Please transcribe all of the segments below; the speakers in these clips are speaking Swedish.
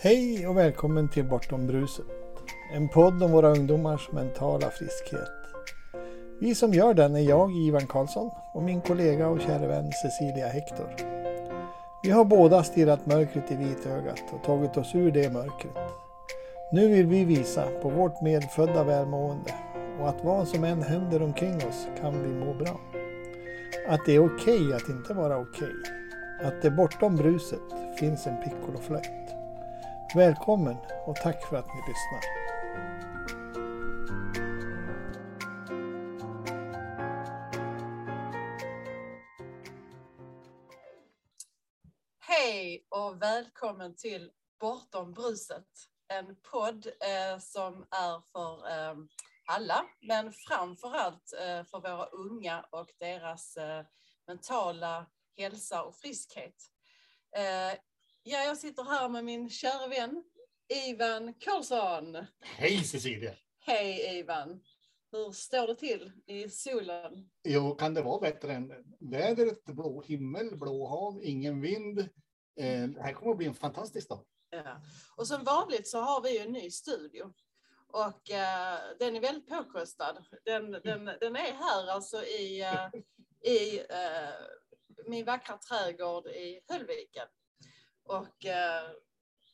Hej och välkommen till Bortom bruset. En podd om våra ungdomars mentala friskhet. Vi som gör den är jag, Ivan Karlsson, och min kollega och kära vän Cecilia Hector. Vi har båda stirrat mörkret i vitögat och tagit oss ur det mörkret. Nu vill vi visa på vårt medfödda välmående och att vad som än händer omkring oss kan vi må bra. Att det är okej okay att inte vara okej. Okay. Att det bortom bruset finns en piccoloflöjt. Välkommen och tack för att ni lyssnar. Hej och välkommen till Bortom bruset. En podd eh, som är för eh, alla, men framför allt eh, för våra unga och deras eh, mentala hälsa och friskhet. Eh, Eh, Ja, jag sitter här med min kära vän Ivan Karlsson. Hej Cecilia! Hej Ivan! Hur står det till i solen? Jo, kan det vara bättre än vädret? Blå himmel, blå hav, ingen vind. Eh, det här kommer att bli en fantastisk dag. Ja. Och som vanligt så har vi en ny studio. Och uh, den är väldigt påkostad. Den, den, den är här alltså i, uh, i uh, min vackra trädgård i Höllviken. Och eh,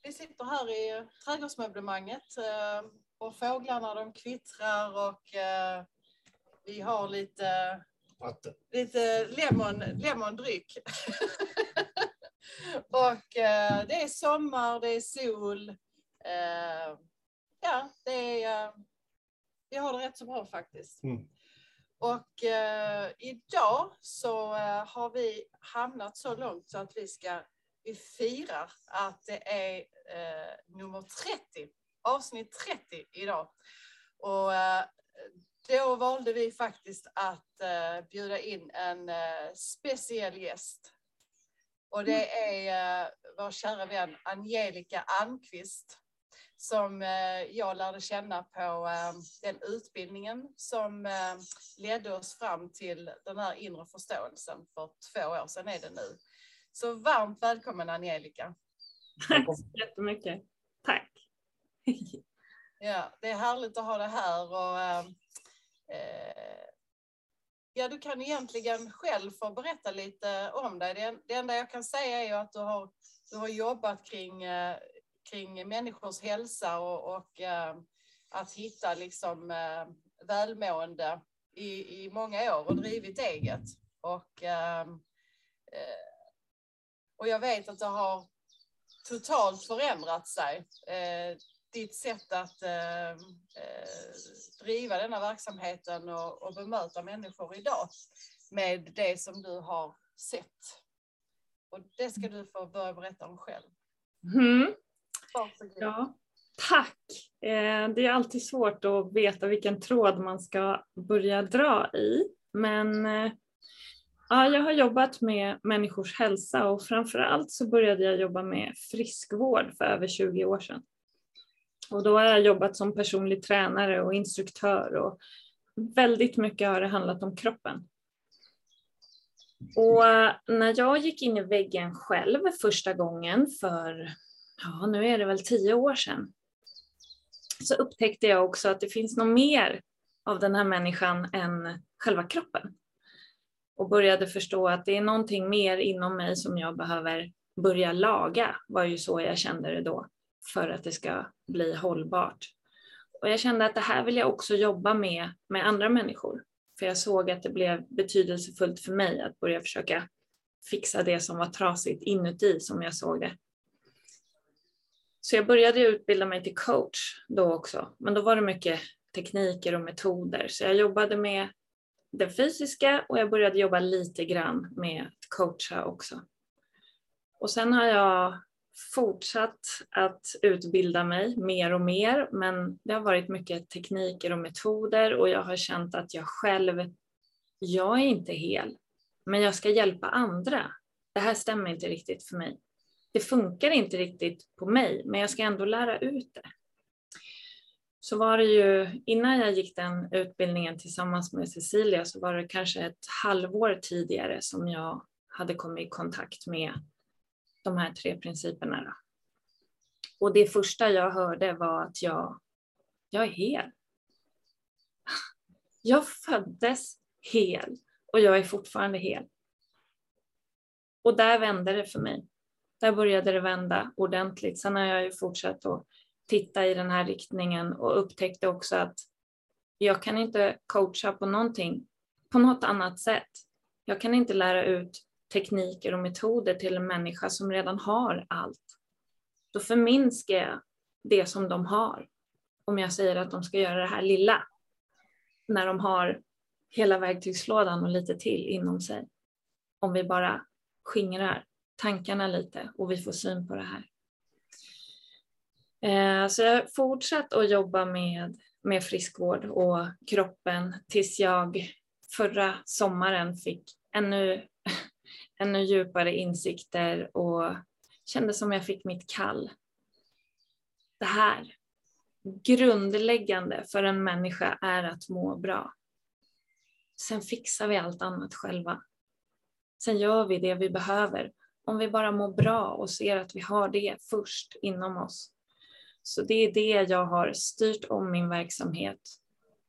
vi sitter här i trädgårdsmöblemanget eh, och fåglarna de kvittrar och eh, vi har lite, lite lemon, lemondryck. och eh, det är sommar, det är sol. Eh, ja, det är, eh, vi har det rätt så bra faktiskt. Mm. Och eh, idag så eh, har vi hamnat så långt så att vi ska vi firar att det är eh, nummer 30, avsnitt 30 idag. Och eh, då valde vi faktiskt att eh, bjuda in en eh, speciell gäst. Och det är eh, vår kära vän Angelica Almqvist som eh, jag lärde känna på den utbildningen som ledde oss fram till den här inre förståelsen för två år sedan är det nu. Så varmt välkommen Angelica. Tack så jättemycket. Tack. ja, det är härligt att ha det här och ehm, eh, ja, du kan egentligen själv få berätta lite om dig. Det, det enda jag kan säga är ju att du har, du har jobbat kring, eh, kring människors hälsa och, och eh, att hitta liksom eh, välmående i, i många år och drivit eget. Och ehm, eh, och jag vet att det har totalt förändrat sig. Eh, ditt sätt att eh, eh, driva denna verksamheten och, och bemöta människor idag med det som du har sett. Och det ska du få börja berätta om själv. Mm. Ja, tack. Eh, det är alltid svårt att veta vilken tråd man ska börja dra i. Men eh, Ja, jag har jobbat med människors hälsa och framför allt så började jag jobba med friskvård för över 20 år sedan. Och då har jag jobbat som personlig tränare och instruktör och väldigt mycket har det handlat om kroppen. Och eh, när jag gick in i väggen själv första gången för, ja nu är det väl tio år sedan, så upptäckte jag också att det finns något mer av den här människan än själva kroppen och började förstå att det är någonting mer inom mig som jag behöver börja laga, var ju så jag kände det då, för att det ska bli hållbart. Och jag kände att det här vill jag också jobba med med andra människor, för jag såg att det blev betydelsefullt för mig att börja försöka fixa det som var trasigt inuti som jag såg det. Så jag började utbilda mig till coach då också, men då var det mycket tekniker och metoder, så jag jobbade med det fysiska och jag började jobba lite grann med att coacha också. Och sen har jag fortsatt att utbilda mig mer och mer, men det har varit mycket tekniker och metoder och jag har känt att jag själv, jag är inte hel, men jag ska hjälpa andra. Det här stämmer inte riktigt för mig. Det funkar inte riktigt på mig, men jag ska ändå lära ut det så var det ju innan jag gick den utbildningen tillsammans med Cecilia så var det kanske ett halvår tidigare som jag hade kommit i kontakt med de här tre principerna. Och det första jag hörde var att jag, jag är hel. Jag föddes hel och jag är fortfarande hel. Och där vände det för mig. Där började det vända ordentligt. Sen har jag ju fortsatt att titta i den här riktningen och upptäckte också att jag kan inte coacha på någonting på något annat sätt. Jag kan inte lära ut tekniker och metoder till en människa som redan har allt. Då förminskar jag det som de har. Om jag säger att de ska göra det här lilla. När de har hela verktygslådan och lite till inom sig. Om vi bara skingrar tankarna lite och vi får syn på det här. Eh, så jag har fortsatt att jobba med, med friskvård och kroppen tills jag förra sommaren fick ännu, ännu djupare insikter och kände som jag fick mitt kall. Det här, grundläggande för en människa är att må bra. Sen fixar vi allt annat själva. Sen gör vi det vi behöver. Om vi bara mår bra och ser att vi har det först inom oss. Så det är det jag har styrt om min verksamhet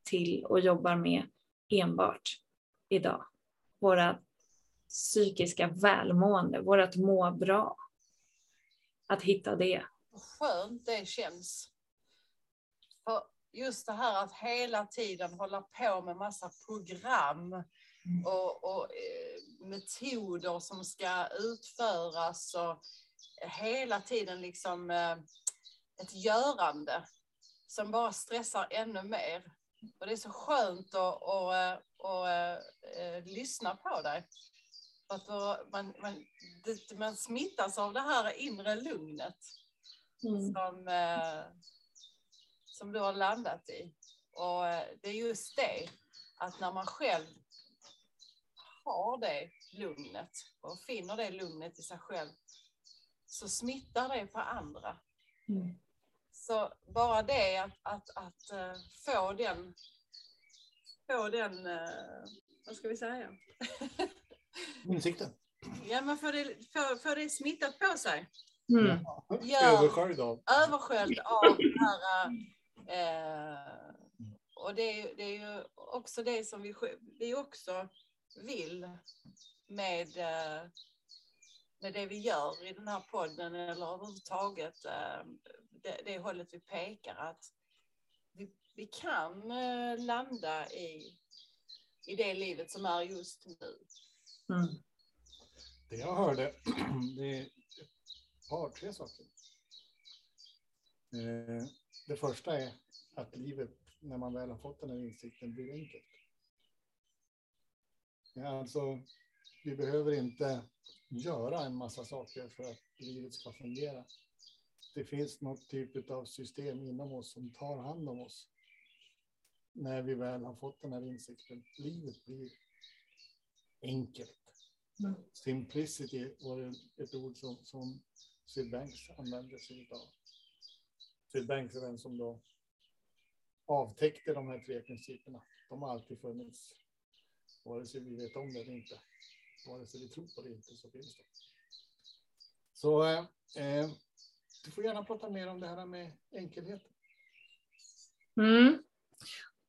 till och jobbar med enbart idag. Våra psykiska välmående, vårt må bra. Att hitta det. Skönt det känns. För just det här att hela tiden hålla på med massa program mm. och, och eh, metoder som ska utföras och hela tiden liksom eh, ett görande som bara stressar ännu mer. Och det är så skönt att, att, att, att lyssna på dig. Att man, man, man smittas av det här inre lugnet mm. som, eh, som du har landat i. Och det är just det, att när man själv har det lugnet och finner det lugnet i sig själv så smittar det på andra. Mm. Så bara det att, att, att uh, få den, få den, uh, vad ska vi säga? Insikten. Ja, men få det, få, få det smittat på sig. Mm. Översköljd av. Översköljd av det här. Uh, och det, det, är ju också det som vi, vi också vill med med det vi gör i den här podden eller överhuvudtaget eh, det, det hållet vi pekar att vi, vi kan eh, landa i, i det livet som är just nu. Mm. Det jag hörde, det är ett par, tre saker. Eh, det första är att livet, när man väl har fått den här insikten, blir enkelt. Ja, alltså, vi behöver inte göra en massa saker för att livet ska fungera. Det finns något typ av system inom oss som tar hand om oss. När vi väl har fått den här insikten. Livet blir enkelt. Mm. Simplicity var ett ord som, som Sid Banks använde sig av. Sid Banks är den som då avtäckte de här tre principerna. De har alltid funnits, vare sig vi vet om det eller inte vare sig vi tror på det inte så finns det. Så eh, eh, du får gärna prata mer om det här med enkelhet. Mm.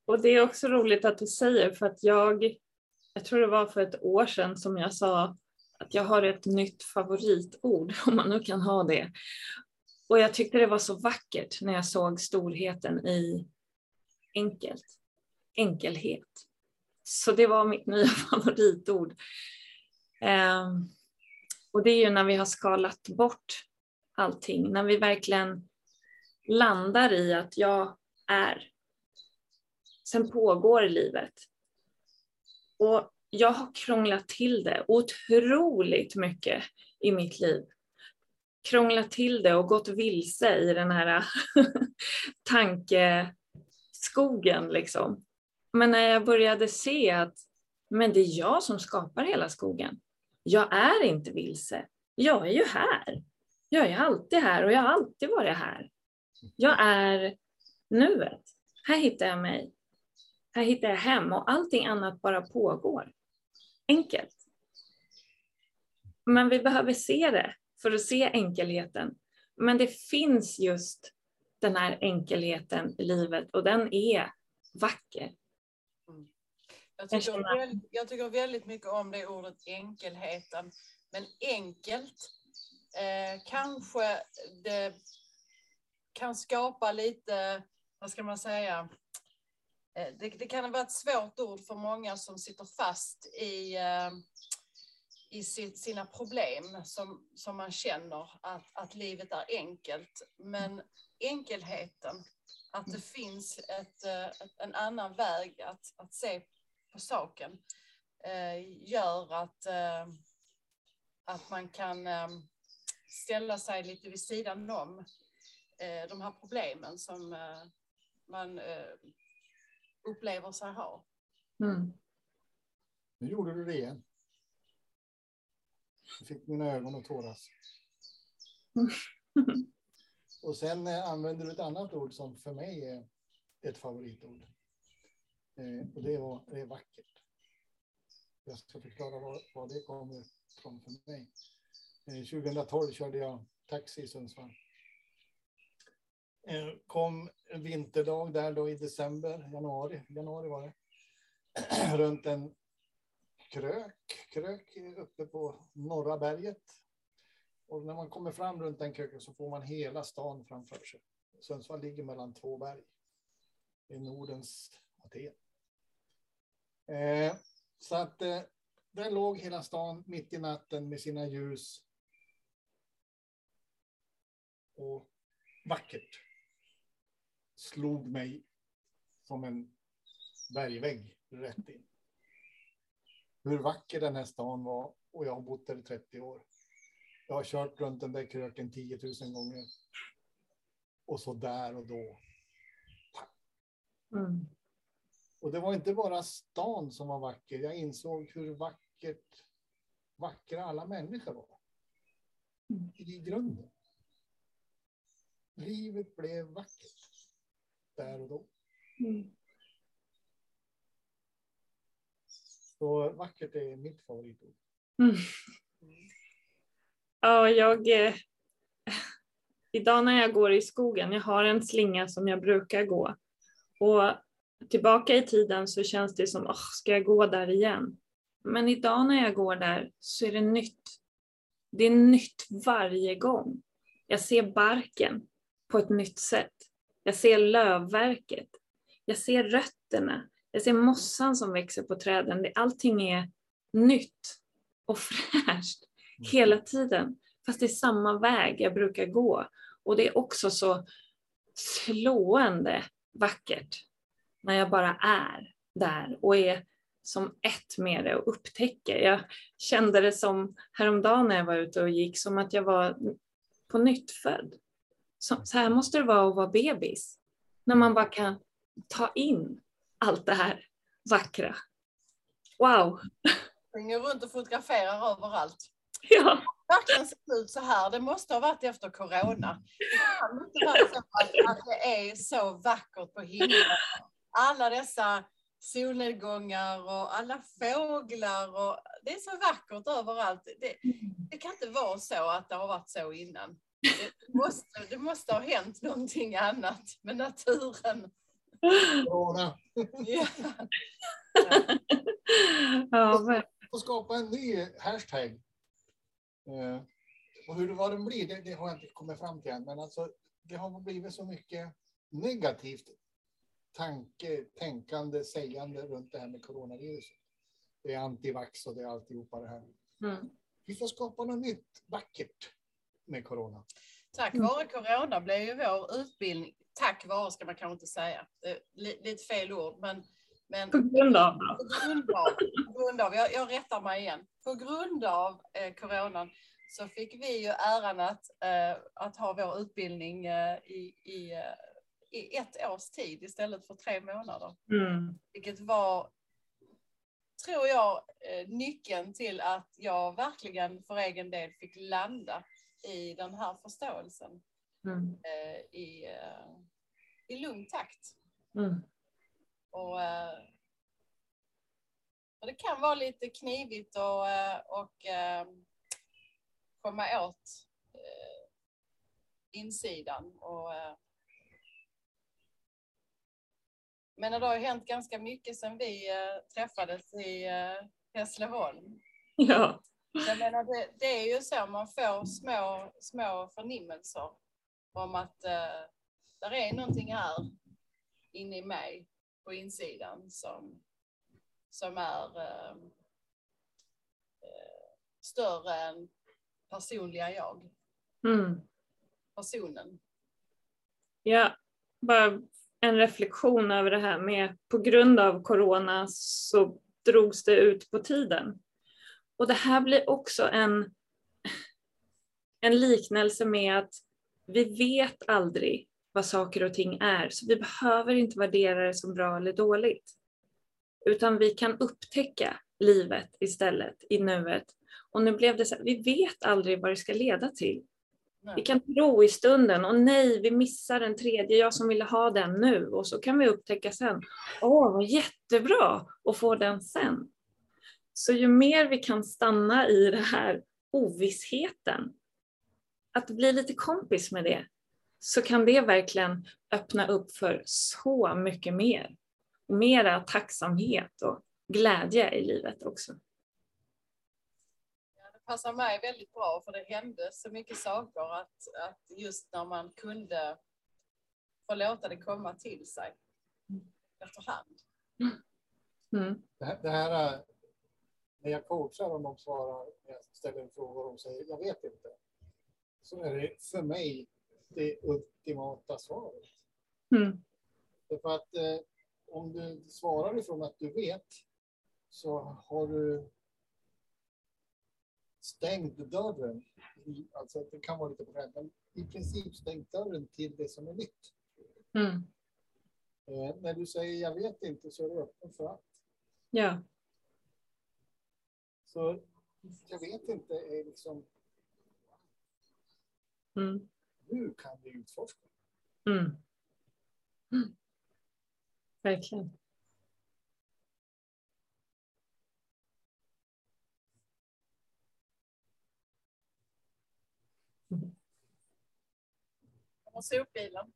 Och det är också roligt att du säger för att jag, jag tror det var för ett år sedan som jag sa att jag har ett nytt favoritord, om man nu kan ha det. Och jag tyckte det var så vackert när jag såg storheten i enkelt, enkelhet. Så det var mitt nya favoritord. Eh, och det är ju när vi har skalat bort allting, när vi verkligen landar i att jag är. Sen pågår livet. Och jag har krånglat till det otroligt mycket i mitt liv. Krånglat till det och gått vilse i den här tankeskogen liksom. Men när jag började se att men det är jag som skapar hela skogen jag är inte vilse. Jag är ju här. Jag är alltid här och jag har alltid varit här. Jag är nuet. Här hittar jag mig. Här hittar jag hem och allting annat bara pågår. Enkelt. Men vi behöver se det för att se enkelheten. Men det finns just den här enkelheten i livet och den är vacker. Mm. Jag, tycker väldigt, jag tycker väldigt mycket om det ordet enkelheten. Men enkelt eh, kanske det kan skapa lite, vad ska man säga, eh, det, det, kan vara ett svårt ord för många som sitter fast i, eh, i sitt, sina problem som, som man känner att, att livet är enkelt. Men enkelheten, att det finns ett, eh, en annan väg att, att se på saken eh, gör att, eh, att man kan ställa sig lite vid sidan om eh, de här problemen som eh, man eh, upplever sig ha. Mm. Nu gjorde du det igen. Du fick mina ögon att tåras. Och sen använder du ett annat ord som för mig är ett favoritord. Och det, var, det är vackert. Jag ska förklara var, var det kommer från för mig. Eh, 2012 körde jag taxi i Sundsvall. Eh, kom en vinterdag där då i december, januari, januari var det. Runt en krök, krök uppe på norra berget. Och när man kommer fram runt den kröken så får man hela stan framför sig. Sundsvall ligger mellan två berg. I Nordens Aten. Eh, så att eh, där låg hela stan mitt i natten med sina ljus och vackert slog mig som en bergvägg rätt in. Hur vacker den här stan var och jag har bott där i 30 år. Jag har kört runt den där kröken 10 000 gånger. Och så där och då. Mm. Och det var inte bara stan som var vacker. Jag insåg hur vackert, vackra alla människor var. Mm. I grunden. Livet blev vackert där och då. Mm. Så vackert är mitt favoritord. Mm. Ja, jag... Eh, idag när jag går i skogen, jag har en slinga som jag brukar gå. Och tillbaka i tiden så känns det som, oh, ska jag gå där igen? Men idag när jag går där så är det nytt. Det är nytt varje gång. Jag ser barken på ett nytt sätt. Jag ser lövverket. Jag ser rötterna. Jag ser mossan som växer på träden. Allting är nytt och fräscht mm. hela tiden. Fast det är samma väg jag brukar gå. Och det är också så slående vackert när jag bara är där och är som ett med det och upptäcker. Jag kände det som häromdagen när jag var ute och gick, som att jag var på nytt född. Så, så här måste det vara att vara bebis. När man bara kan ta in allt det här vackra. Wow! Springer runt och fotograferar överallt. Ja. Verkligen ser ut så här. Det måste ha varit efter corona. Det kan inte vara så att, att det är så vackert på himlen. Alla dessa solnedgångar och alla fåglar. Och det är så vackert överallt. Det, det kan inte vara så att det har varit så innan. Det måste, det måste ha hänt någonting annat med naturen. Corona. Ja. ja. Och skapa en ny hashtag. Eh, och hur vad den blir, det, det, har jag inte kommit fram till än. Men alltså, det har blivit så mycket negativt tanke, tänkande, sägande runt det här med coronaviruset. Det är antivax och det är alltihopa det här. Mm. Vi får skapa något nytt, vackert med corona. Tack mm. vare corona blev ju vår utbildning, tack vare ska man kanske inte säga, det är lite fel ord, men, men på grund av, på grund av, på grund av jag, jag rättar mig igen, på grund av eh, coronan så fick vi ju äran att, eh, att ha vår utbildning eh, i, i, eh, i ett års tid istället för tre månader. Mm. Vilket var, tror jag, eh, nyckeln till att jag verkligen för egen del fick landa i den här förståelsen mm. eh, i, eh, i lugn takt. Mm. Och, eh, och, det kan vara lite knivigt och, eh, och eh, komma åt insidan. Och, eh, men det har hänt ganska mycket sedan vi eh, träffades i eh, Hässleholm. Ja. Jag menar, det, det, är ju så, man får små, små förnimmelser om att eh, där är någonting här inne i mig på insidan som, som är eh, eh större än personliga jag. Mm. Personen. Ja, bara en reflektion över det här med på grund av corona så drogs det ut på tiden. Och det här blir också en, en liknelse med att vi vet aldrig vad saker och ting är, så vi behöver inte värdera det som bra eller dåligt. Utan vi kan upptäcka livet istället i nuet. Och nu blev det så här, vi vet aldrig vad det ska leda till. Nej. Vi kan tro i stunden, och nej, vi missar den tredje, jag som ville ha den nu. Och så kan vi upptäcka sen, åh, vad jättebra att få den sen. Så ju mer vi kan stanna i det här ovissheten, att bli lite kompis med det, så kan det verkligen öppna upp för så mycket mer. Mera tacksamhet och glädje i livet också. Ja, det passar mig väldigt bra för det hände så mycket saker att, att just när man kunde få låta det komma till sig efterhand. Mm. Det, här, det här när jag coachar och de svarar, när jag ställer en fråga och de säger jag vet inte, så är det för mig det ultimata svaret. Mm. Därför att eh, om du svarar ifrån att du vet så har du stängt dörren. Alltså det kan vara lite på men i princip stängt dörren till det som är nytt. Mm. Eh, när du säger jag vet inte så är du öppen för allt. Ja. Så jag vet inte är liksom... Mm. Nu kan vi utforska. Mm. Mm. Verkligen. Och sopbilen.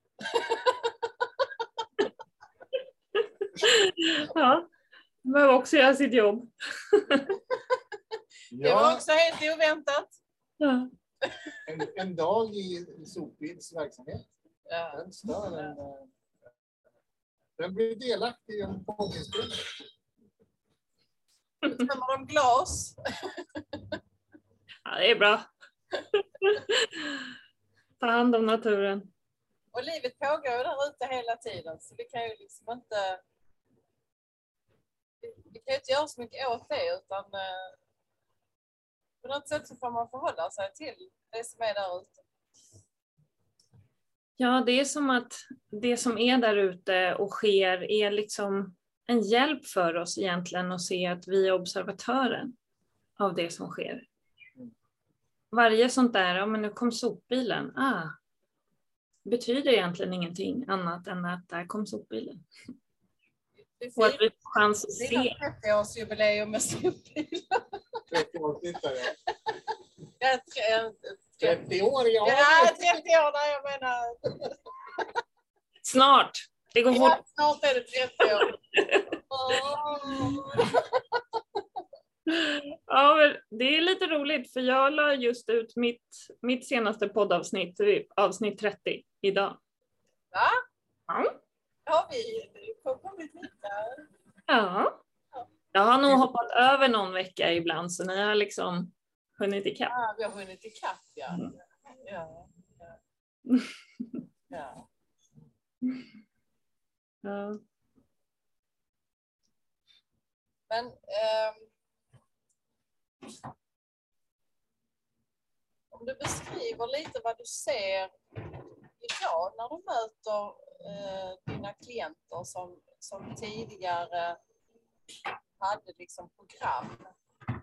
ja, behöver också göra sitt jobb. Det var också helt oväntat. Ja. En, en dag i Sopbils verksamhet. Ja. Den stör en, eh, den blir delaktig i en poddinspelning. Tömmer de glas? Ja, det är bra. Ta hand om naturen. Och livet pågår ju där ute hela tiden så vi kan ju liksom inte vi kan ju inte göra så mycket åt det utan eh, på något sätt så får man förhålla sig till det som är där ute. Ja, det är som att det som är där ute och sker är liksom en hjälp för oss egentligen att se att vi är observatören av det som sker. Varje sånt där, ja men nu kom sopbilen, ah, betyder egentligen ingenting annat än att där kom sopbilen. Och att vi får chans att se. 30-årsjubileum med sopbilen. 30-årsnytta, ja. 30 år, ja. Ja, 30 år, nej jag menar. Snart. Det går fort. snart är det 30 år. Ja, det är lite roligt för jag la just ut mitt, mitt senaste poddavsnitt, avsnitt 30, idag. Va? Ja. Har vi kommit vidare? Ja. Jag har nog hoppat över någon vecka ibland så ni har liksom hunnit ikapp. Ja, vi har hunnit ikapp ja. Mm. Ja, ja. ja. Men eh, om du beskriver lite vad du ser idag när du möter eh, dina klienter som, som tidigare hade liksom program.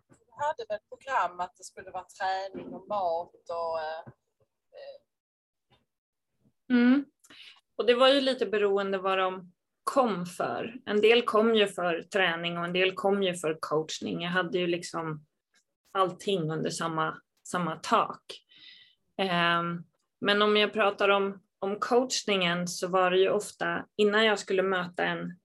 Vi hade väl program att det skulle vara träning och mat och... Eh, eh, mm. Och det var ju lite beroende vad de kom för. En del kom ju för träning och en del kom ju för coachning. Jag hade ju liksom allting under samma, samma tak. Eh, Men om jag pratar om, om coachningen så var det ju ofta innan jag skulle möta en,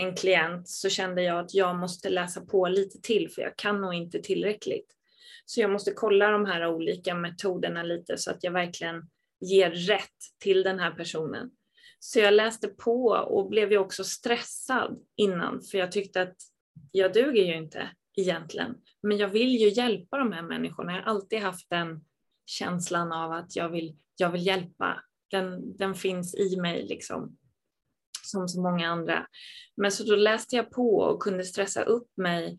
en klient så kände jag att jag måste läsa på lite till för jag kan nog inte tillräckligt. Så jag måste kolla de här olika metoderna lite så att jag verkligen ger rätt till den här personen. Så jag läste på och blev ju också stressad innan för jag tyckte att jag duger ju inte egentligen. Men jag vill ju hjälpa de här människorna. Jag har alltid haft den känslan av att jag vill, jag vill hjälpa. Den, den finns i mig liksom. Som så många andra. Men så då läste jag på och kunde stressa upp mig.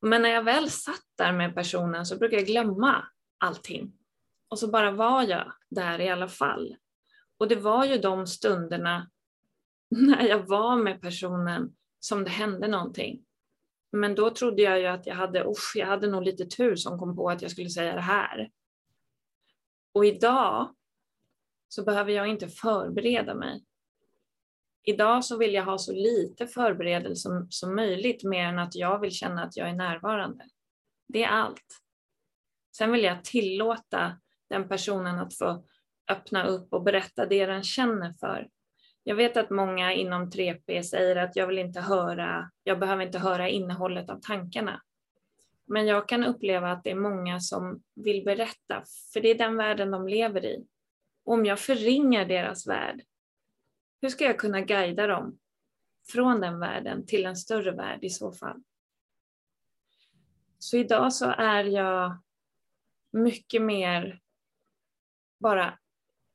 Men när jag väl satt där med personen så brukar jag glömma allting. Och så bara var jag där i alla fall. Och det var ju de stunderna när jag var med personen som det hände någonting. Men då trodde jag ju att jag hade, usch, jag hade nog lite tur som kom på att jag skulle säga det här. Och idag så behöver jag inte förbereda mig. Idag så vill jag ha så lite förberedelse som, som möjligt, mer än att jag vill känna att jag är närvarande. Det är allt. Sen vill jag tillåta den personen att få öppna upp och berätta det den känner för. Jag vet att många inom 3P säger att jag vill inte höra, jag behöver inte höra innehållet av tankarna. Men jag kan uppleva att det är många som vill berätta, för det är den världen de lever i. Om jag förringar deras värld, hur ska jag kunna guida dem från den världen till en större värld i så fall? Så idag så är jag mycket mer bara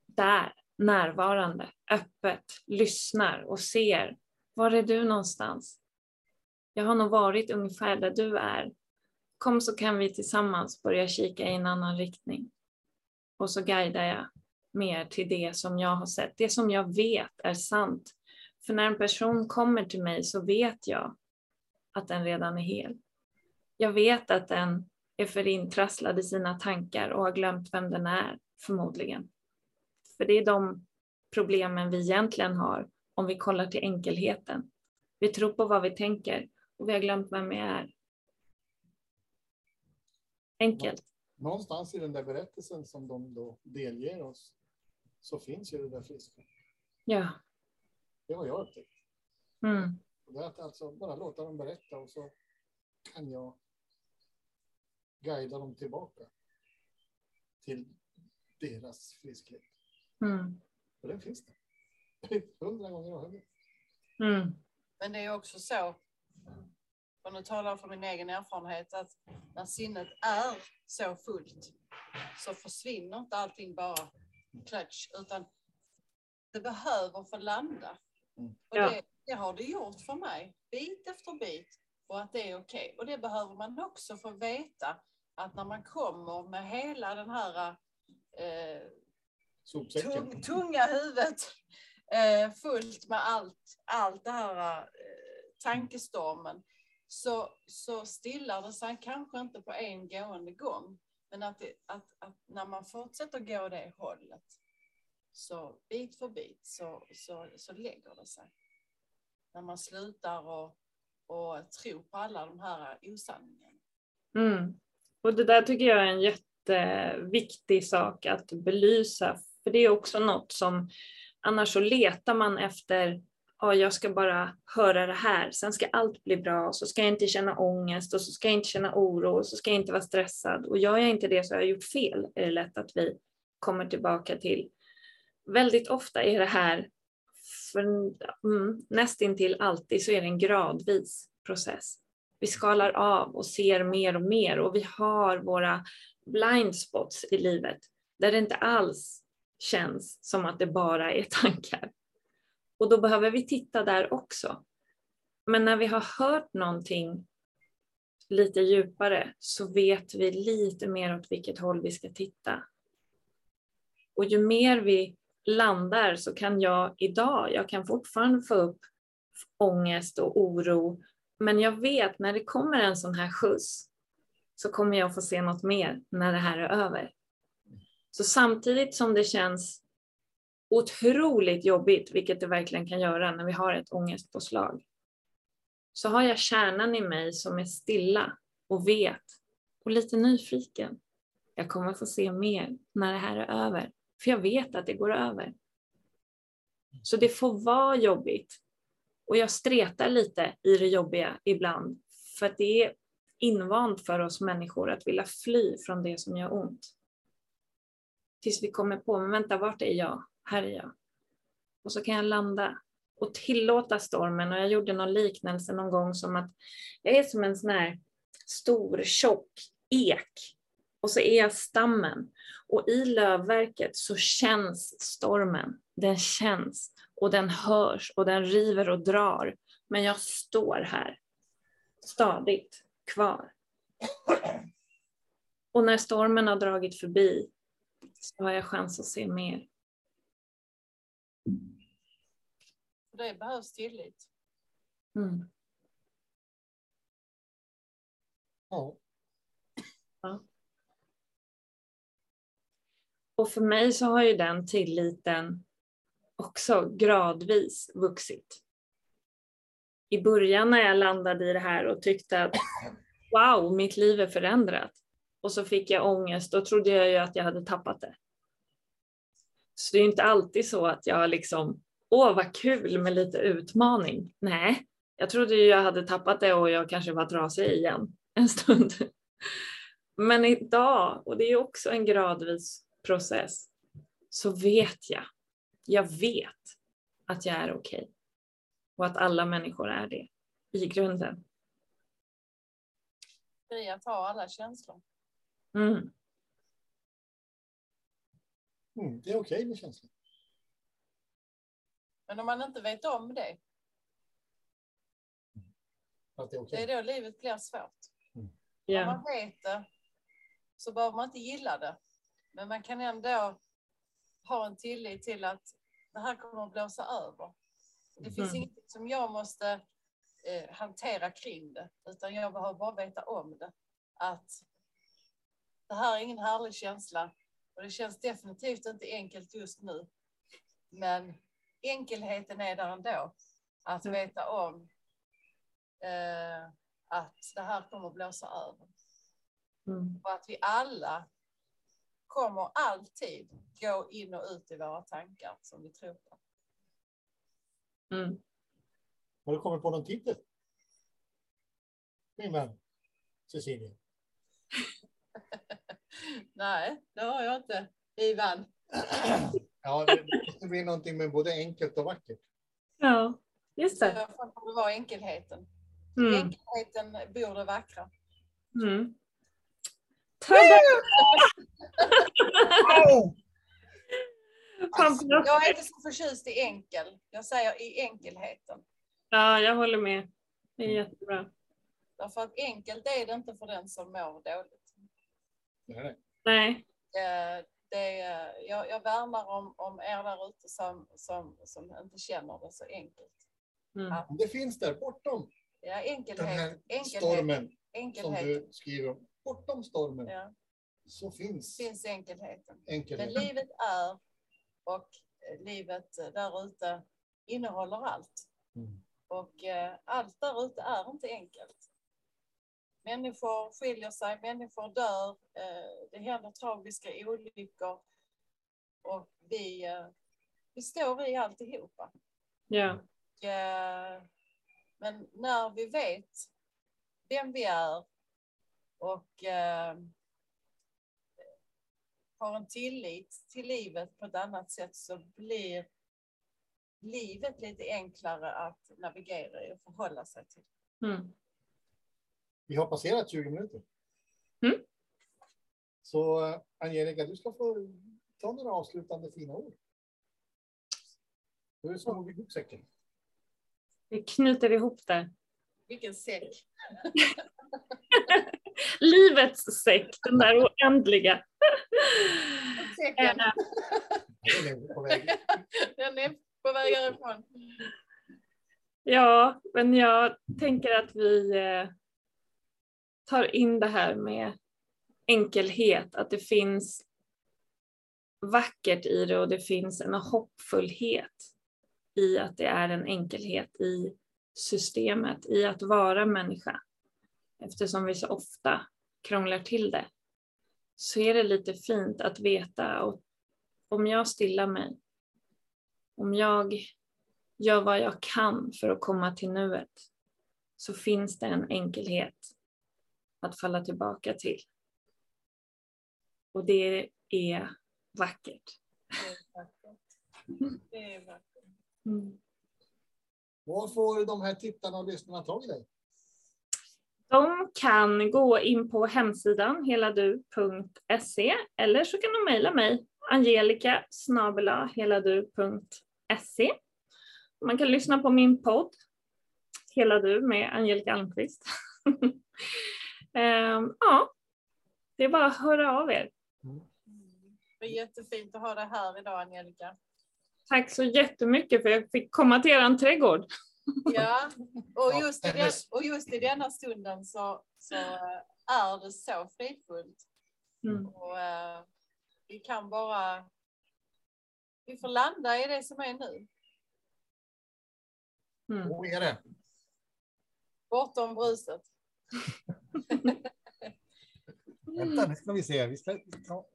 där, närvarande, öppet, lyssnar och ser. Var är du någonstans? Jag har nog varit ungefär där du är. Kom så kan vi tillsammans börja kika i en annan riktning. Och så guidar jag mer till det som jag har sett, det som jag vet är sant. För när en person kommer till mig så vet jag att den redan är hel. Jag vet att den är för intrasslad i sina tankar och har glömt vem den är, förmodligen. För det är de problemen vi egentligen har om vi kollar till enkelheten. Vi tror på vad vi tänker och vi har glömt vem vi är. Enkelt. Någonstans i den där berättelsen som de då delger oss så finns ju det där friska. Ja. Det har jag upptäckt. Mm. Det är att alltså bara låta dem berätta och så kan jag guida dem tillbaka till deras friskhet. Mm. Och den finns där. Hundra gånger om hundra. Mm. Men det är också så, och nu talar jag från min egen erfarenhet, att när sinnet är så fullt så försvinner inte allting bara klatsch, utan det behöver få landa. Mm. Och Ja. det, det har det gjort för mig, bit efter bit, och att det är okej. Och det behöver man också få veta, att när man kommer med hela den här eh, tung, tunga huvudet eh, fullt med allt, allt det här eh, tankestormen så, så stillar det sig kanske inte på en gående gång. Men att, det, att, att när man fortsätter gå det hållet så bit för bit så, så, så lägger det sig. När man slutar och, och tro på alla de här osanningarna. Mm. Och det där tycker jag är en jätteviktig sak att belysa, för det är också något som annars så letar man efter, oh, jag ska bara höra det här, sen ska allt bli bra, så ska jag inte känna ångest och så ska jag inte känna oro och så ska jag inte vara stressad. Och gör jag inte det så har jag gjort fel, är det lätt att vi kommer tillbaka till. Väldigt ofta är det här, för, mm, nästintill alltid så är det en gradvis process vi skalar av och ser mer och mer och vi har våra blind spots i livet där det inte alls känns som att det bara är tankar. Och då behöver vi titta där också. Men när vi har hört någonting lite djupare så vet vi lite mer åt vilket håll vi ska titta. Och ju mer vi landar så kan jag idag, jag kan fortfarande få upp ångest och oro men jag vet när det kommer en sån här skjuts så kommer jag få se något mer när det här är över. Så samtidigt som det känns otroligt jobbigt, vilket det verkligen kan göra när vi har ett ångestpåslag, så har jag kärnan i mig som är stilla och vet och lite nyfiken. Jag kommer få se mer när det här är över, För jag vet att det går över. Så det får vara jobbigt. Och jag stretar lite i det jobbiga ibland. För att det är invant för oss människor att vilja fly från det som gör ont. Tills vi kommer på, men vänta, vart är jag? Här är jag. Och så kan jag landa och tillåta stormen. Och jag gjorde någon liknelse någon gång som att jag är som en sån här stor tjock ek och så är jag stammen. Och i lövverket så känns stormen. Den känns och den hörs och den river och drar. Men jag står här stadigt kvar. Och när stormen har dragit förbi så har jag chans att se mer. Det behövs tillit. Mm. Ja. Ja. Och för mig så har ju den tilliten också gradvis vuxit. I början när jag landade i det här och tyckte att wow, mitt liv är förändrat. Och så fick jag ångest, då trodde jag ju att jag hade tappat det. Så det är inte alltid så att jag liksom, åh vad kul med lite utmaning. Nej, jag trodde ju jag hade tappat det och jag kanske var trasig igen en stund. Men idag, och det är också en gradvis process, så vet jag, jag vet att jag är okej. Okay. Och att alla människor är det i grunden. Fri att ha alla känslor. Mm. Mm, det är okej okay med känslor. Men om man inte vet om det. Att det, är okay. det är då livet blir svårt. Mm. Om man vet det så behöver man inte gilla det. Men man kan ändå ha en tillit till att det här kommer att blåsa över. Det finns mm. inget som jag måste eh, hantera kring det, utan jag behöver bara veta om det. Att det här är ingen härlig känsla och det känns definitivt inte enkelt just nu. Men enkelheten är där ändå. Att mm. veta om eh, att det här kommer att blåsa över. Mm. Och att vi alla kommer alltid gå in och ut i våra tankar som vi tror på. Mm. Har du kommit på någon titel? Min vän Cecilia. Nej, det har jag inte. Ivan. ja, det måste bli någonting med både enkelt och vackert. Ja, just det. Det får vara enkelheten. Mm. Enkelheten bor det vackra. Mm. Alltså, jag är inte så förtjust i enkel. Jag säger i enkelheten. Ja, jag håller med. Det är jättebra. Därför att enkelt är det inte för den som mår dåligt. Nej. Nej. Det, det, jag, jag värnar om, om er där ute som, som, som inte känner det så enkelt. Mm. Att, Det finns där bortom ja, den enkelhet, här enkelhet, stormen som enkelhet. du skriver om. Bortom stormen Ja, så finns finns enkelheten. Men enkelheten. livet är och livet där ute innehåller allt. Mm. Och eh, allt där ute är inte enkelt. Människor skiljer sig, människor dör, eh, det händer tragiska olyckor. Och vi, eh, vi står i alltihopa. Ja. Eh, men när vi vet vem vi är och eh, har en tillit till livet på ett annat sätt så blir livet lite enklare att navigera i och förhålla sig till. Mm. Vi har passerat 20 minuter. Mm. Så eh, Angelica, du ska få ta några avslutande fina ord. Hur slår vi ihop säcken? Vi knyter ihop det. Vilken säck! Livets säck, den där oändliga. Säcken. Eh, Den är på väg. Den är på väg härifrån. Ja, men jag tänker att vi eh, tar in det här med enkelhet, att det finns vackert i det och det finns en hoppfullhet i att det är en enkelhet i systemet, i att vara människa. Eftersom vi så ofta krånglar till det så är det lite fint att veta och, om jag stillar mig, om jag gör vad jag kan för att komma till nuet, så finns det en enkelhet att falla tillbaka till. Och det är vackert. Det är vackert. Det är vackert. Mm. Var får de här tittarna och lyssnarna tag i dig? De kan gå in på hemsidan heladu.se eller så kan de mejla mig angelica heladu.se. Man kan lyssna på min podd Hela du med Angelica Almqvist. Ehm, ja, det är bara att höra av er. Det är jättefint att ha dig här idag Angelica. Tack så jättemycket för att jag fick komma till er trädgård. Ja, och just, i den, och just i denna stunden så, så är det så fridfullt. Mm. Och, uh, vi kan bara... Vi får landa i det som är nu. Mm. Så är det. Bortom bruset. Vänta, nu ska vi se. Vi ska ta